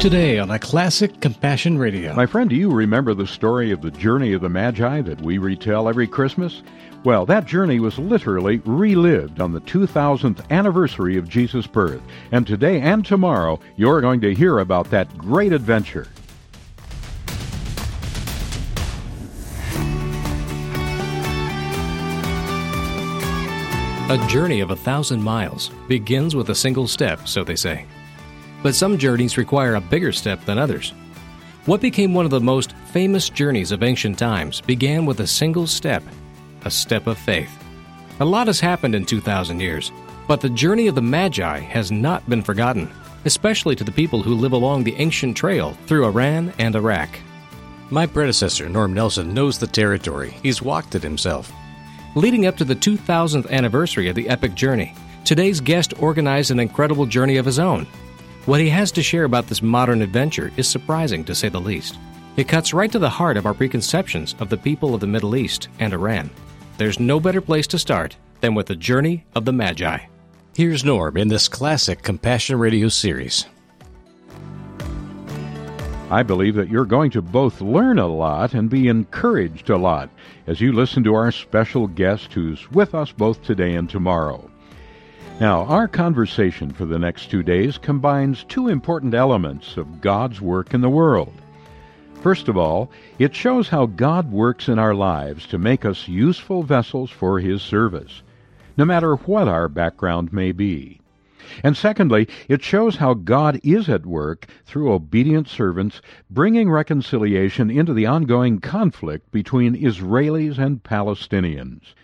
Today on a classic Compassion Radio. My friend, do you remember the story of the journey of the Magi that we retell every Christmas? Well, that journey was literally relived on the 2000th anniversary of Jesus' birth. And today and tomorrow, you're going to hear about that great adventure. A journey of a thousand miles begins with a single step, so they say but some journeys require a bigger step than others. What became one of the most famous journeys of ancient times began with a single step, a step of faith. A lot has happened in 2,000 years, but the journey of the Magi has not been forgotten, especially to the people who live along the ancient trail through Iran and Iraq. My predecessor, Norm Nelson, knows the territory. He's walked it himself. Leading up to the 2000th anniversary of the epic journey, today's guest organized an incredible journey of his own what he has to share about this modern adventure is surprising to say the least. It cuts right to the heart of our preconceptions of the people of the Middle East and Iran. There's no better place to start than with the journey of the Magi. Here's Norm in this classic Compassion Radio series. I believe that you're going to both learn a lot and be encouraged a lot as you listen to our special guest who's with us both today and tomorrow. Now, our conversation for the next two days combines two important elements of God's work in the world. First of all, it shows how God works in our lives to make us useful vessels for His service, no matter what our background may be. And secondly, it shows how God is at work through obedient servants, bringing reconciliation into the ongoing conflict between Israelis and Palestinians.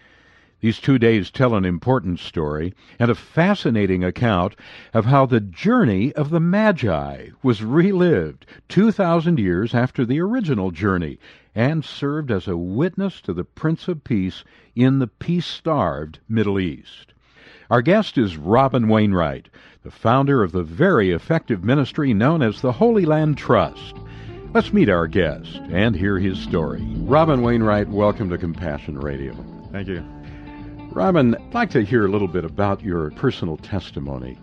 These two days tell an important story and a fascinating account of how the journey of the Magi was relived 2,000 years after the original journey and served as a witness to the Prince of Peace in the peace starved Middle East. Our guest is Robin Wainwright, the founder of the very effective ministry known as the Holy Land Trust. Let's meet our guest and hear his story. Robin Wainwright, welcome to Compassion Radio. Thank you. Robin, I'd like to hear a little bit about your personal testimony.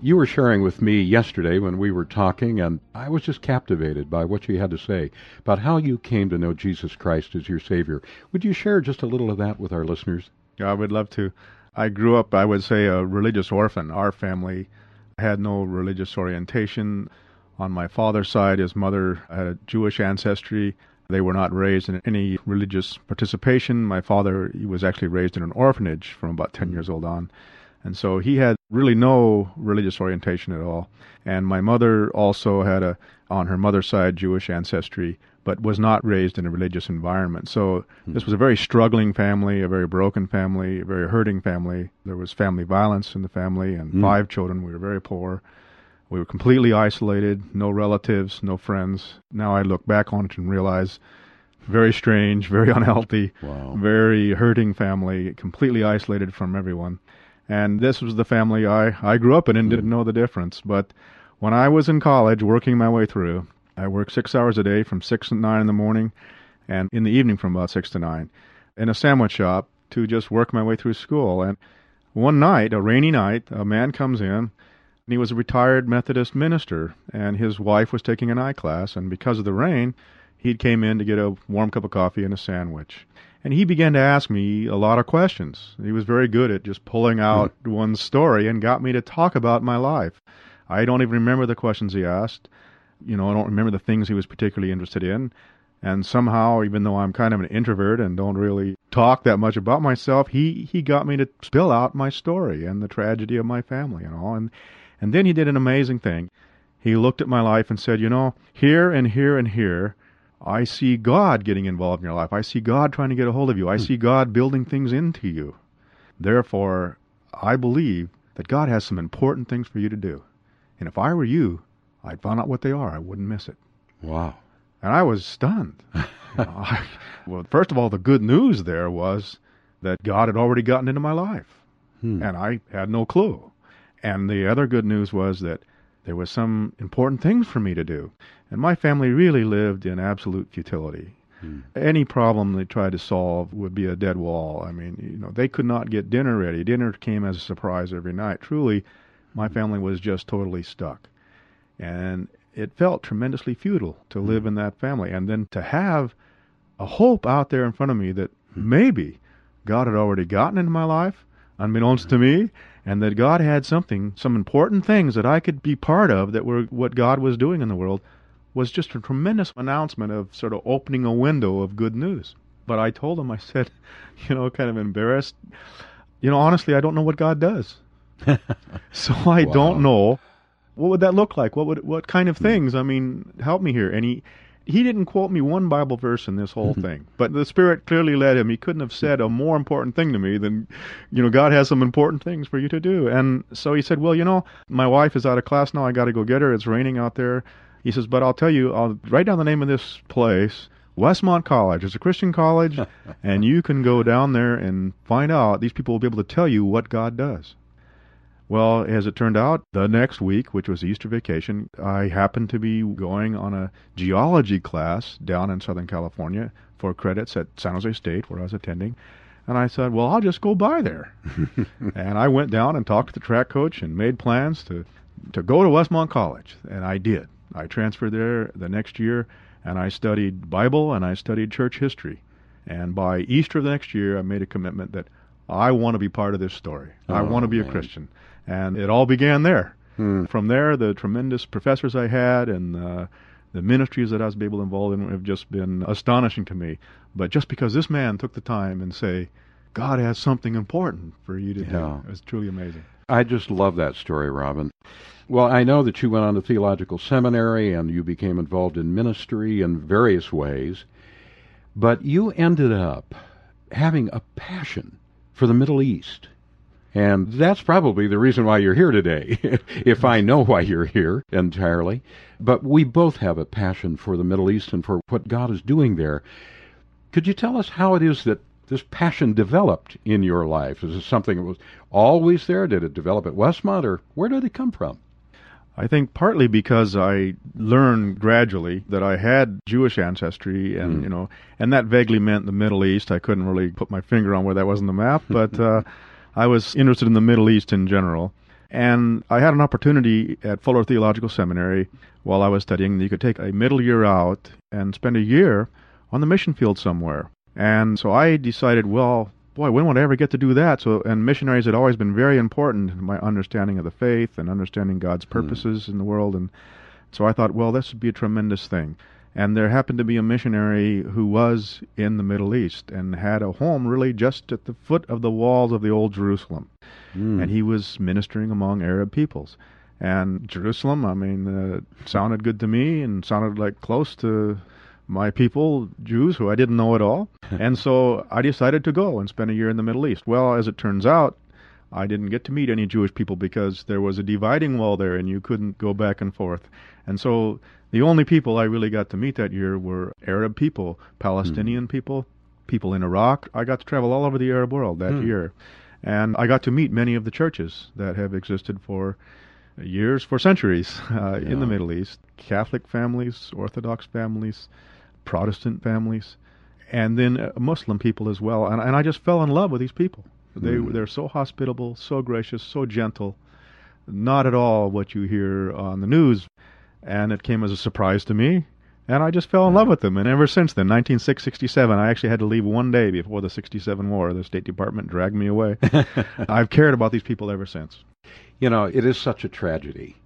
You were sharing with me yesterday when we were talking, and I was just captivated by what you had to say about how you came to know Jesus Christ as your Savior. Would you share just a little of that with our listeners? Yeah, I would love to. I grew up, I would say, a religious orphan. Our family had no religious orientation. On my father's side, his mother had a Jewish ancestry. They were not raised in any religious participation. My father he was actually raised in an orphanage from about 10 years old on. And so he had really no religious orientation at all. And my mother also had a, on her mother's side, Jewish ancestry, but was not raised in a religious environment. So hmm. this was a very struggling family, a very broken family, a very hurting family. There was family violence in the family and mm. five children. We were very poor. We were completely isolated, no relatives, no friends. Now I look back on it and realize very strange, very unhealthy, wow. very hurting family, completely isolated from everyone. And this was the family I, I grew up in and didn't hmm. know the difference. But when I was in college working my way through, I worked six hours a day from 6 to 9 in the morning and in the evening from about 6 to 9 in a sandwich shop to just work my way through school. And one night, a rainy night, a man comes in he was a retired Methodist minister, and his wife was taking an eye class, and because of the rain, he came in to get a warm cup of coffee and a sandwich. And he began to ask me a lot of questions. He was very good at just pulling out mm. one story and got me to talk about my life. I don't even remember the questions he asked. You know, I don't remember the things he was particularly interested in. And somehow, even though I'm kind of an introvert and don't really talk that much about myself, he he got me to spill out my story and the tragedy of my family and all. And and then he did an amazing thing. He looked at my life and said, You know, here and here and here, I see God getting involved in your life. I see God trying to get a hold of you. I hmm. see God building things into you. Therefore, I believe that God has some important things for you to do. And if I were you, I'd find out what they are. I wouldn't miss it. Wow. And I was stunned. you know, I, well, first of all, the good news there was that God had already gotten into my life. Hmm. And I had no clue. And the other good news was that there was some important things for me to do. And my family really lived in absolute futility. Hmm. Any problem they tried to solve would be a dead wall. I mean, you know, they could not get dinner ready. Dinner came as a surprise every night. Truly, my hmm. family was just totally stuck. And it felt tremendously futile to live hmm. in that family. And then to have a hope out there in front of me that hmm. maybe God had already gotten into my life, unbeknownst to me, and that God had something, some important things that I could be part of that were what God was doing in the world was just a tremendous announcement of sort of opening a window of good news. But I told him, I said, you know, kind of embarrassed, you know, honestly, I don't know what God does. so I Wow. don't know what would that look like? What would what kind of things? I mean, help me here. And he he didn't quote me one Bible verse in this whole mm-hmm. thing, but the Spirit clearly led him. He couldn't have said a more important thing to me than, you know, God has some important things for you to do. And so he said, well, you know, my wife is out of class now. I got to go get her. It's raining out there. He says, but I'll tell you, I'll write down the name of this place. Westmont College. It's a Christian college, and you can go down there and find out. These people will be able to tell you what God does. Well, as it turned out, the next week, which was Easter vacation, I happened to be going on a geology class down in Southern California for credits at San Jose State, where I was attending. And I said, well, I'll just go by there. and I went down and talked to the track coach and made plans to, to go to Westmont College. And I did. I transferred there the next year, and I studied Bible and I studied church history. And by Easter of the next year, I made a commitment that I want to be part of this story. I Oh, want to be a. Christian. And it all began there. Hmm. From there, the tremendous professors I had and uh, the ministries that I was able to involve in have just been astonishing to me. But just because this man took the time and say, God has something important for you to Yeah. do, it was truly amazing. I just love that story, Robin. Well, I know that you went on to theological seminary and you became involved in ministry in various ways, but you ended up having a passion for the Middle East. And that's probably the reason why you're here today, if I know why you're here entirely. But we both have a passion for the Middle East and for what God is doing there. Could you tell us how it is that this passion developed in your life? Is it something that was always there? Did it develop at Westmont, or where did it come from? I think partly because I learned gradually that I had Jewish ancestry, and Mm. you know, and that vaguely meant the Middle East. I couldn't really put my finger on where that was on the map, but uh, I was interested in the Middle East in general. And I had an opportunity at Fuller Theological Seminary while I was studying. You could take a middle year out and spend a year on the mission field somewhere. And so I decided, well, boy, when would I ever get to do that? So, and missionaries had always been very important in my understanding of the faith and understanding God's hmm. purposes in the world. And so I thought, well, this would be a tremendous thing. And there happened to be a missionary who was in the Middle East and had a home really just at the foot of the walls of the old Jerusalem. Mm. And he was ministering among Arab peoples. And Jerusalem, I mean, uh, sounded good to me and sounded like close to my people, Jews, who I didn't know at all. and so I decided to go and spend a year in the Middle East. Well, as it turns out, I didn't get to meet any Jewish people because there was a dividing wall there and you couldn't go back and forth. And so the only people I really got to meet that year were Arab people, Palestinian people, people in Iraq. I got to travel all over the Arab world that Hmm. year. And I got to meet many of the churches that have existed for years, for centuries uh, in the Middle East Catholic families, Orthodox families, Protestant families, and then uh, Muslim people as well. And, and I just fell in love with these people. They, Mm. They're so hospitable, so gracious, so gentle. Not at all what you hear on the news. And it came as a surprise to me. And I just fell in love with them. And ever since then, 1967, I actually had to leave one day before the 67 war. The State Department dragged me away. I've cared about these people ever since. You know, it is such a tragedy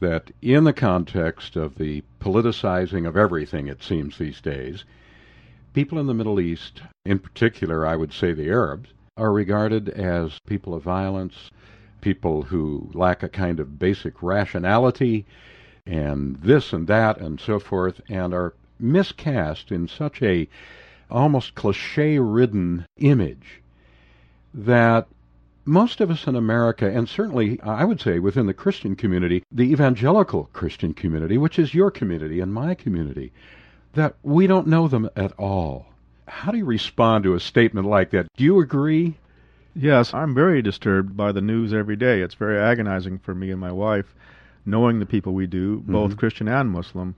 that in the context of the politicizing of everything, it seems these days, people in the Middle East, in particular, I would say the Arabs, are regarded as people of violence, people who lack a kind of basic rationality, and this and that and so forth, and are miscast in such a almost cliche ridden image that most of us in America, and certainly I would say within the Christian community, the evangelical Christian community, which is your community and my community, that we don't know them at all. How do you respond to a statement like that? Do you agree? Yes, I'm very disturbed by the news every day. It's very agonizing for me and my wife, knowing the people we do, both Mhm. Christian and Muslim,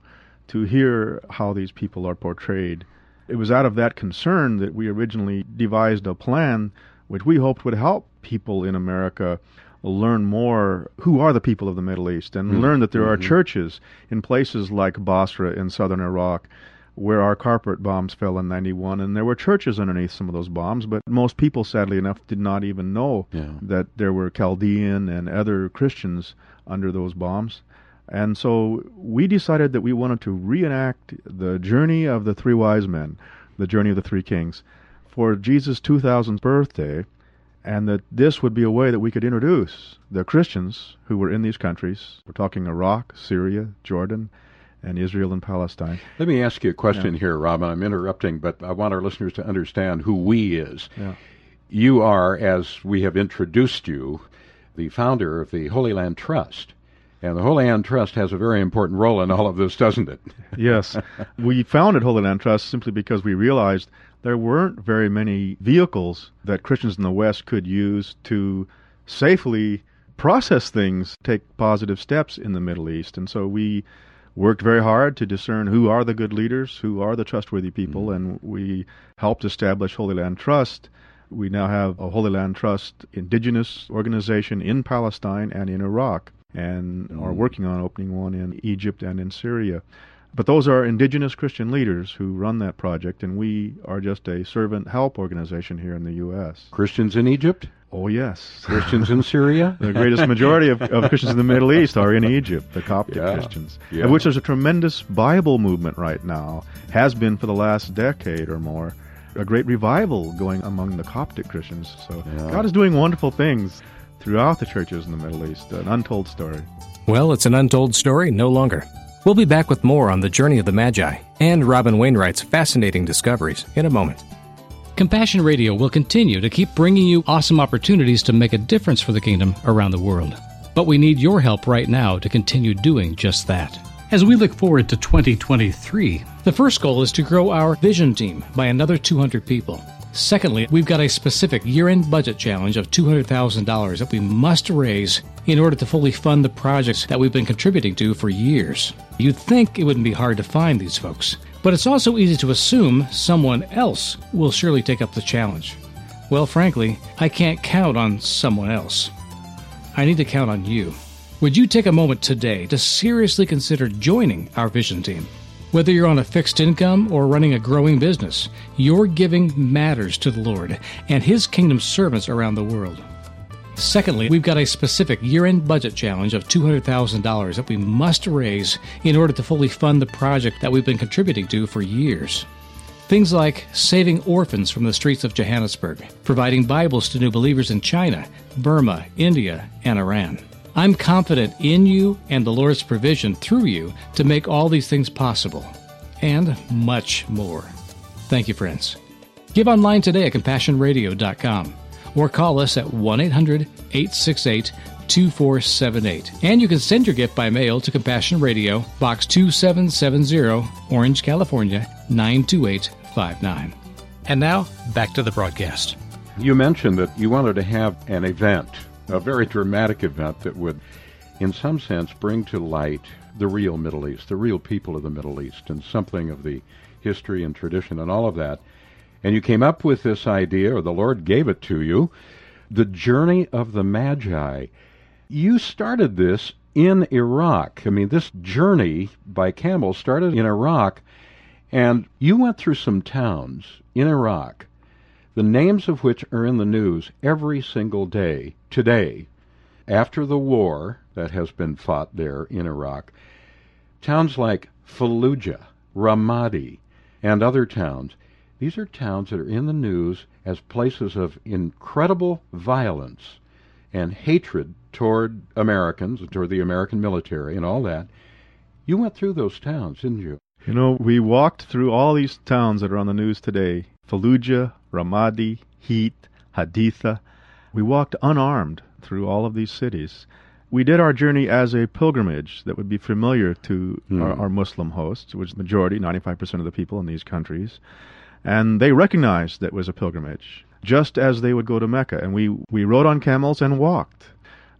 to hear how these people are portrayed. It was out of that concern that we originally devised a plan which we hoped would help people in America learn more who are the people of the Middle East and mm-hmm. learn that there are mm-hmm. churches in places like Basra in southern Iraq where our carpet bombs fell in 91 and there were churches underneath some of those bombs but most people sadly enough did not even know yeah. that there were Chaldean and other Christians under those bombs and so we decided that we wanted to reenact the journey of the three wise men the journey of the three kings for Jesus' 2000th birthday and that this would be a way that we could introduce the Christians who were in these countries. We're talking Iraq, Syria, Jordan, and Israel and Palestine. Let me ask you a question yeah. here, Robin. I'm interrupting, but I want our listeners to understand who we is. Yeah. You are, as we have introduced you, the founder of the Holy Land Trust. And the Holy Land Trust has a very important role in all of this, doesn't it? yes. We founded Holy Land Trust simply because we realized there weren't very many vehicles that Christians in the West could use to safely process things, take positive steps in the Middle East. And so we worked very hard to discern who are the good leaders, who are the trustworthy people, mm-hmm. and we helped establish Holy Land Trust. We now have a Holy Land Trust indigenous organization in Palestine and in Iraq, and mm-hmm. are working on opening one in Egypt and in Syria. But those are indigenous Christian leaders who run that project, and we are just a servant help organization here in the U.S. Christians in Egypt? Oh, yes. Christians in Syria? the greatest majority of, of, Christians in the Middle East are in Egypt, the Coptic yeah. Christians, yeah. of which there's a tremendous Bible movement right now, has been for the last decade or more. A great revival going among the Coptic Christians. So yeah. God is doing wonderful things throughout the churches in the Middle East, an untold story. Well, it's an untold story no longer. We'll be back with more on the journey of the Magi and Robin Wainwright's fascinating discoveries in a moment. Compassion Radio will continue to keep bringing you awesome opportunities to make a difference for the kingdom around the world. But we need your help right now to continue doing just that. As we look forward to 2023, the first goal is to grow our vision team by another 200 people. Secondly, we've got a specific year end budget challenge of $200,000 that we must raise in order to fully fund the projects that we've been contributing to for years. You'd think it wouldn't be hard to find these folks, but it's also easy to assume someone else will surely take up the challenge. Well, frankly, I can't count on someone else. I need to count on you. Would you take a moment today to seriously consider joining our vision team? Whether you're on a fixed income or running a growing business, your giving matters to the Lord and His kingdom servants around the world. Secondly, we've got a specific year end budget challenge of $200,000 that we must raise in order to fully fund the project that we've been contributing to for years. Things like saving orphans from the streets of Johannesburg, providing Bibles to new believers in China, Burma, India, and Iran. I'm confident in you and the Lord's provision through you to make all these things possible, and much more. Thank you, friends. Give online today at CompassionRadio.com or call us at 1 800 868 2478. And you can send your gift by mail to Compassion Radio, Box 2770, Orange, California 92859. And now, back to the broadcast. You mentioned that you wanted to have an event a very dramatic event that would, in some sense, bring to light the real Middle East, the real people of the Middle East, and something of the history and tradition and all of that. And you came up with this idea, or the Lord gave it to you, the journey of the Magi. You started this in Iraq. I mean, this journey by camel started in Iraq, and you went through some towns in Iraq the names of which are in the news every single day today, after the war that has been fought there in Iraq. Towns like Fallujah, Ramadi, and other towns. These are towns that are in the news as places of incredible violence and hatred toward Americans, and toward the American military, and all that. You went through those towns, didn't you? You know, we walked through all these towns that are on the news today Fallujah, Ramadi, Hit, Haditha. We walked unarmed through all of these cities. We did our journey as a pilgrimage that would be familiar to mm. our, our, Muslim hosts, which is the majority, 95% of the people in these countries. And they recognized that it was a pilgrimage, just as they would go to Mecca. And we, we rode on camels and walked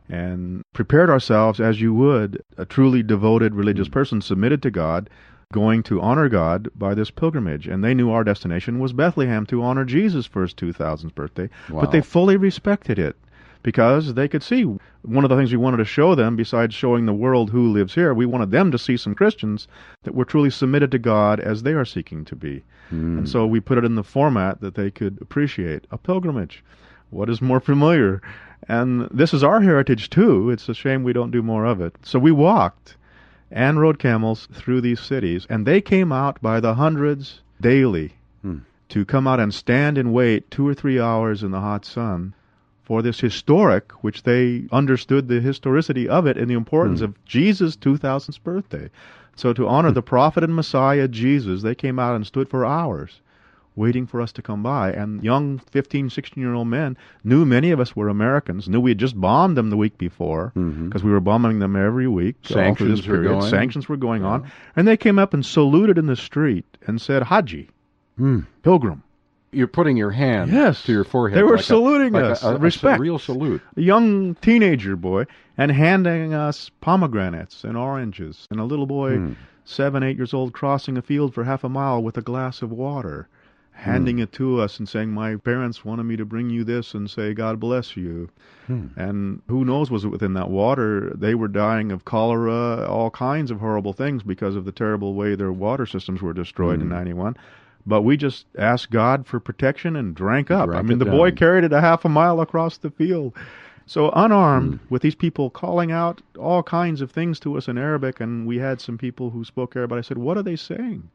and prepared ourselves as you would a truly devoted religious person submitted to God going to honor God by this pilgrimage. And they knew our destination was Bethlehem to honor Jesus for his 2000th birthday, wow. but they fully respected it because they could see one of the things we wanted to show them, besides showing the world who lives here, we wanted them to see some Christians that were truly submitted to God as they are seeking to be. Mm. And so we put it in the format that they could appreciate a pilgrimage. What is more familiar? And this is our heritage too. It's a shame we don't do more of it. So we walked and rode camels through these cities, and they came out by the hundreds daily Hmm. to come out and stand and wait two or three hours in the hot sun for this historic, which they understood the historicity of it and the importance Hmm. of Jesus' 2000th birthday. So to honor the prophet and Messiah Jesus, they came out and stood for hours waiting for us to come by. And young 15, 16 year old men knew many of us were Americans, knew we had just bombed them the week before because we were bombing them every week. Sanctions were going. Sanctions were going on. And they came up and saluted in the street and said, Haji, Hmm. pilgrim. You're putting your hand Yes. to your forehead. They were like a- saluting like a- us. a- a Respect. real salute. a young teenager boy and handing us pomegranates and oranges and a little boy Hmm. seven eight years old crossing a field for half a mile with a glass of water handing it to us and saying my parents wanted me to bring you this and say god bless you Hmm. and who knows was it within that water they were dying of cholera all kinds of horrible things because of the terrible way their water systems were destroyed in Hmm. 91 but we just asked god for protection and drank up Drank i mean the boy carried it a half a mile across the field so unarmed, Hmm. with these people calling out all kinds of things to us in Arabic, and we had some people who spoke Arabic. I said, "What are they saying?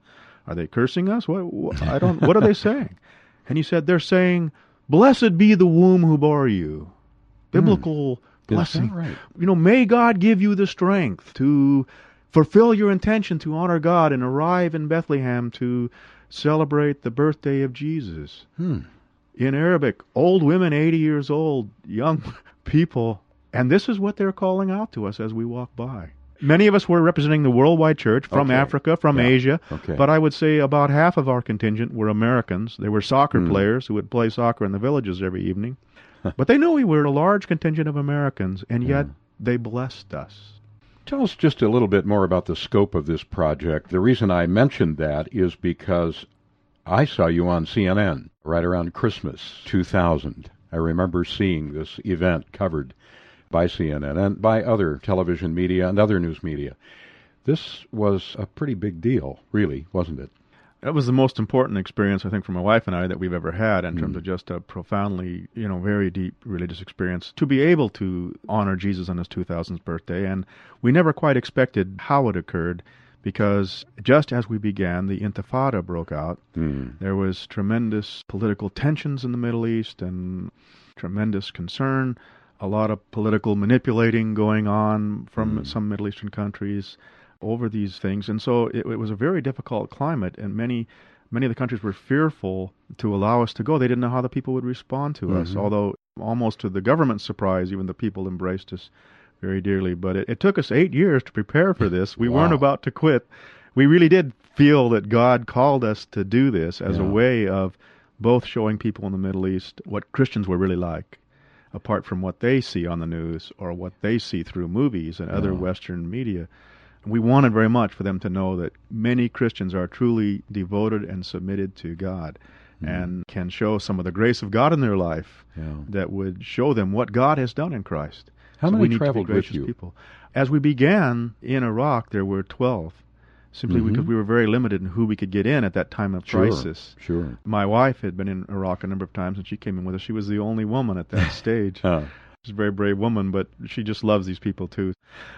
Are they cursing us? What? what I don't. What are they saying?" And he said, "They're saying, blessed be the womb who bore you." Biblical that blessing. right? You know, may God give you the strength to fulfill your intention to honor God and arrive in Bethlehem to celebrate the birthday of Jesus Hmm. in Arabic, old women, 80 years old, young people. And this is what they're calling out to us as we walk by. Many of us were representing the worldwide church from Okay. Africa, from Yeah. Asia, Okay. but I would say about half of our contingent were Americans. They were soccer Hmm. players who would play soccer in the villages every evening. but they knew we were a large contingent of Americans, and yet they blessed us. Tell us just a little bit more about the scope of this project. The reason I mentioned that is because I saw you on CNN right around Christmas 2000. I remember seeing this event covered by CNN and by other television media and other news media. This was a pretty big deal, really, wasn't it? That was the most important experience I think for my wife and I that we've ever had in terms of just a profoundly, you know, very deep religious experience to be able to honor Jesus on his 2000th birthday. And we never quite expected how it occurred because just as we began the intifada broke out. Hmm. there was tremendous political tensions in the Middle East and tremendous concern, a lot of political manipulating going on from some Middle Eastern countries over these things. And so it, it was a very difficult climate, and many many of the countries were fearful to allow us to go. They didn't know how the people would respond to us, mm-hmm. although almost to the government's surprise, even the people embraced us very dearly. But it, it took us eight years to prepare for this. We weren't about to quit. We really did feel that God called us to do this as a way of both showing people in the Middle East what Christians were really like, apart from what they see on the news or what they see through movies and other Western media. We wanted very much for them to know that many Christians are truly devoted and submitted to God and can show some of the grace of God in their life Yeah. that would show them what God has done in Christ. How So many we need to be traveled with you? People. As we began in Iraq, there were 12, simply because we were very limited in who we could get in at that time of Mm-hmm. Sure. crisis. Sure. My wife had been in Iraq a number of times, and she came in with us. She was the only woman at that stage. Huh. She's a very brave woman, but she just loves these people too.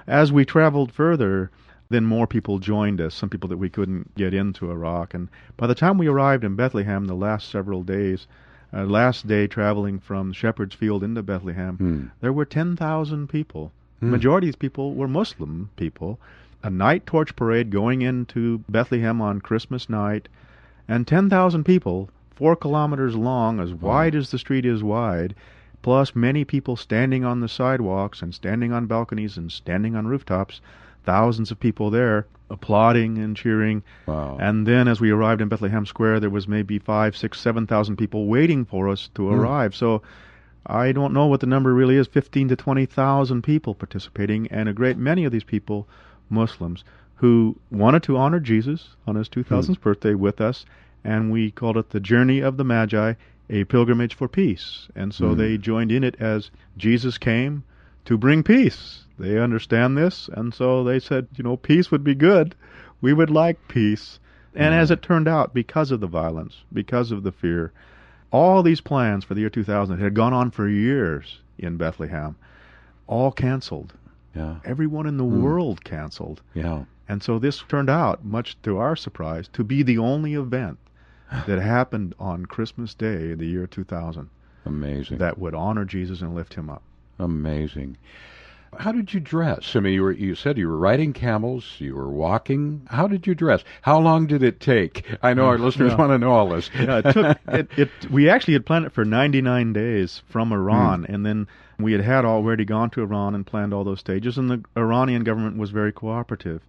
As we traveled further, then more people joined us, some people that we couldn't get into Iraq. And by the time we arrived in Bethlehem, the last several days, uh, last day traveling from Shepherd's Field into Bethlehem, Hmm. there were 10,000 people. The majority of these people were Muslim people. A night torch parade going into Bethlehem on Christmas night, and 10,000 people, four kilometers long, as wide as the street is wide, plus many people standing on the sidewalks and standing on balconies and standing on rooftops. Thousands of people there applauding and cheering. Wow. And then as we arrived in Bethlehem Square, there was maybe five, six, seven thousand people waiting for us to hmm. arrive. So I don't know what the number really is, fifteen to twenty thousand people participating, and a great many of these people, Muslims, who wanted to honor Jesus on his 2000th hmm. birthday with us, and we called it the Journey of the Magi, a pilgrimage for peace. And so Mm. they joined in it as Jesus came to bring peace. They understand this, and so they said, you know, peace would be good. We would like peace. And as it turned out, because of the violence, because of the fear, all these plans for the year 2000 had gone on for years in Bethlehem, all canceled. Yeah. Everyone in the world canceled. Yeah. And so this turned out, much to our surprise, to be the only event that happened on Christmas Day, the year 2000, Amazing. that would honor Jesus and lift him up. Amazing. How did you dress? I mean, you were you said you were riding camels, you were walking. How did you dress? How long did it take? I know our listeners yeah. want to know all this. Yeah, it took it, it. We actually had planned it for 99 days from hmm. Iran, and then we had had already gone to Iran and planned all those stages, and the Iranian government was very cooperative.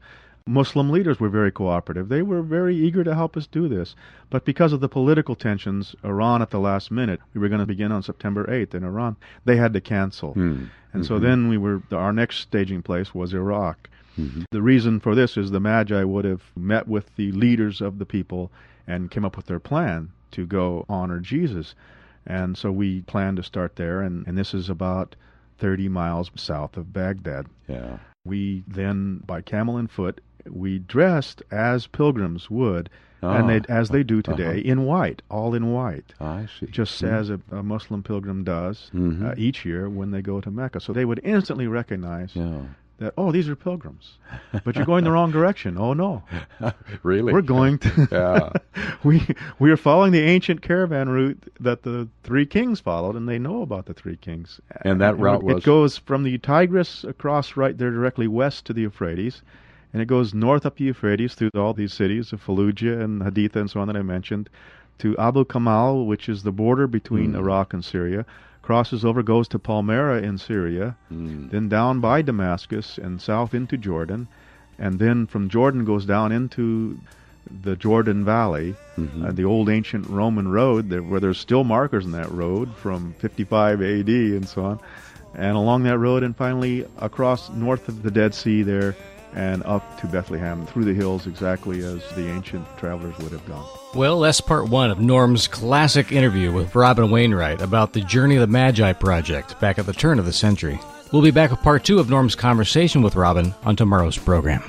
Muslim leaders were very cooperative. They were very eager to help us do this. But because of the political tensions, Iran at the last minute, we were going to begin on September 8th in Iran, they had to cancel. Hmm. And so then we were, our next staging place was Iraq. The reason for this is the Magi would have met with the leaders of the people and came up with their plan to go honor Jesus. And so we planned to start there, and, and this is about 30 miles south of Baghdad. Yeah. We then, by camel and foot, we dressed as pilgrims would, and Ah. they, as they do today, Uh-huh. in white, all in white I see. just as a, a Muslim pilgrim does Mhm. uh, each year when they go to Mecca. So they would instantly recognize Yeah. that, oh, these are pilgrims. But you're going the wrong direction. Oh, no. really? We're going to. Yeah. we, we are following the ancient caravan route that the three kings followed, and they know about the three kings. And that route it, was- It goes from the Tigris across right there directly west to the Euphrates. And it goes north up the Euphrates through all these cities of Fallujah and Haditha and so on that I mentioned, to Abu Kamal, which is the border between hmm. Iraq and Syria, crosses over, goes to Palmyra in Syria, hmm. then down by Damascus and south into Jordan, and then from Jordan goes down into the Jordan Valley, mm-hmm. uh, the old ancient Roman road, there, where there's still markers in that road from 55 AD and so on, and along that road, and finally across north of the Dead Sea there, and up to Bethlehem through the hills, exactly as the ancient travelers would have gone. Well, that's part one of Norm's classic interview with Robin Wainwright about the Journey of the Magi project back at the turn of the century. We'll be back with part two of Norm's conversation with Robin on tomorrow's program.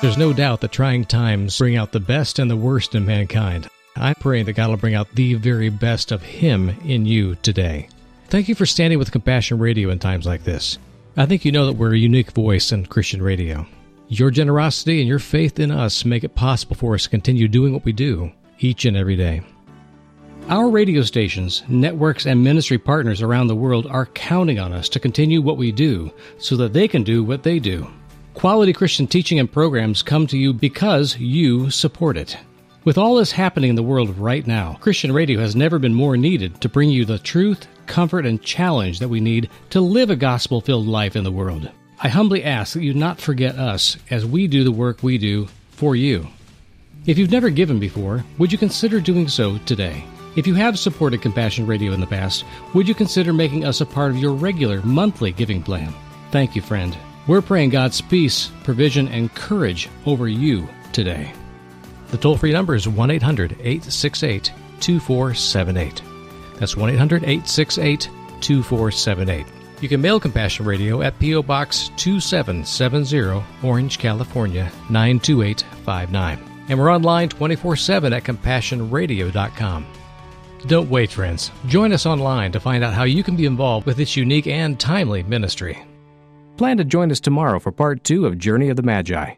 There's no doubt that trying times bring out the best and the worst in mankind. I pray that God will bring out the very best of Him in you today. Thank you for standing with Compassion Radio in times like this. I think you know that we're a unique voice in Christian radio. Your generosity and your faith in us make it possible for us to continue doing what we do each and every day. Our radio stations, networks, and ministry partners around the world are counting on us to continue what we do so that they can do what they do. Quality Christian teaching and programs come to you because you support it. With all this happening in the world right now, Christian radio has never been more needed to bring you the truth, comfort, and challenge that we need to live a gospel filled life in the world. I humbly ask that you not forget us as we do the work we do for you. If you've never given before, would you consider doing so today? If you have supported Compassion Radio in the past, would you consider making us a part of your regular monthly giving plan? Thank you, friend. We're praying God's peace, provision, and courage over you today. The toll free number is 1 800 868 2478. That's 1 800 868 2478. You can mail Compassion Radio at P.O. Box 2770, Orange, California 92859. And we're online 24 7 at CompassionRadio.com. Don't wait, friends. Join us online to find out how you can be involved with this unique and timely ministry. Plan to join us tomorrow for part two of Journey of the Magi.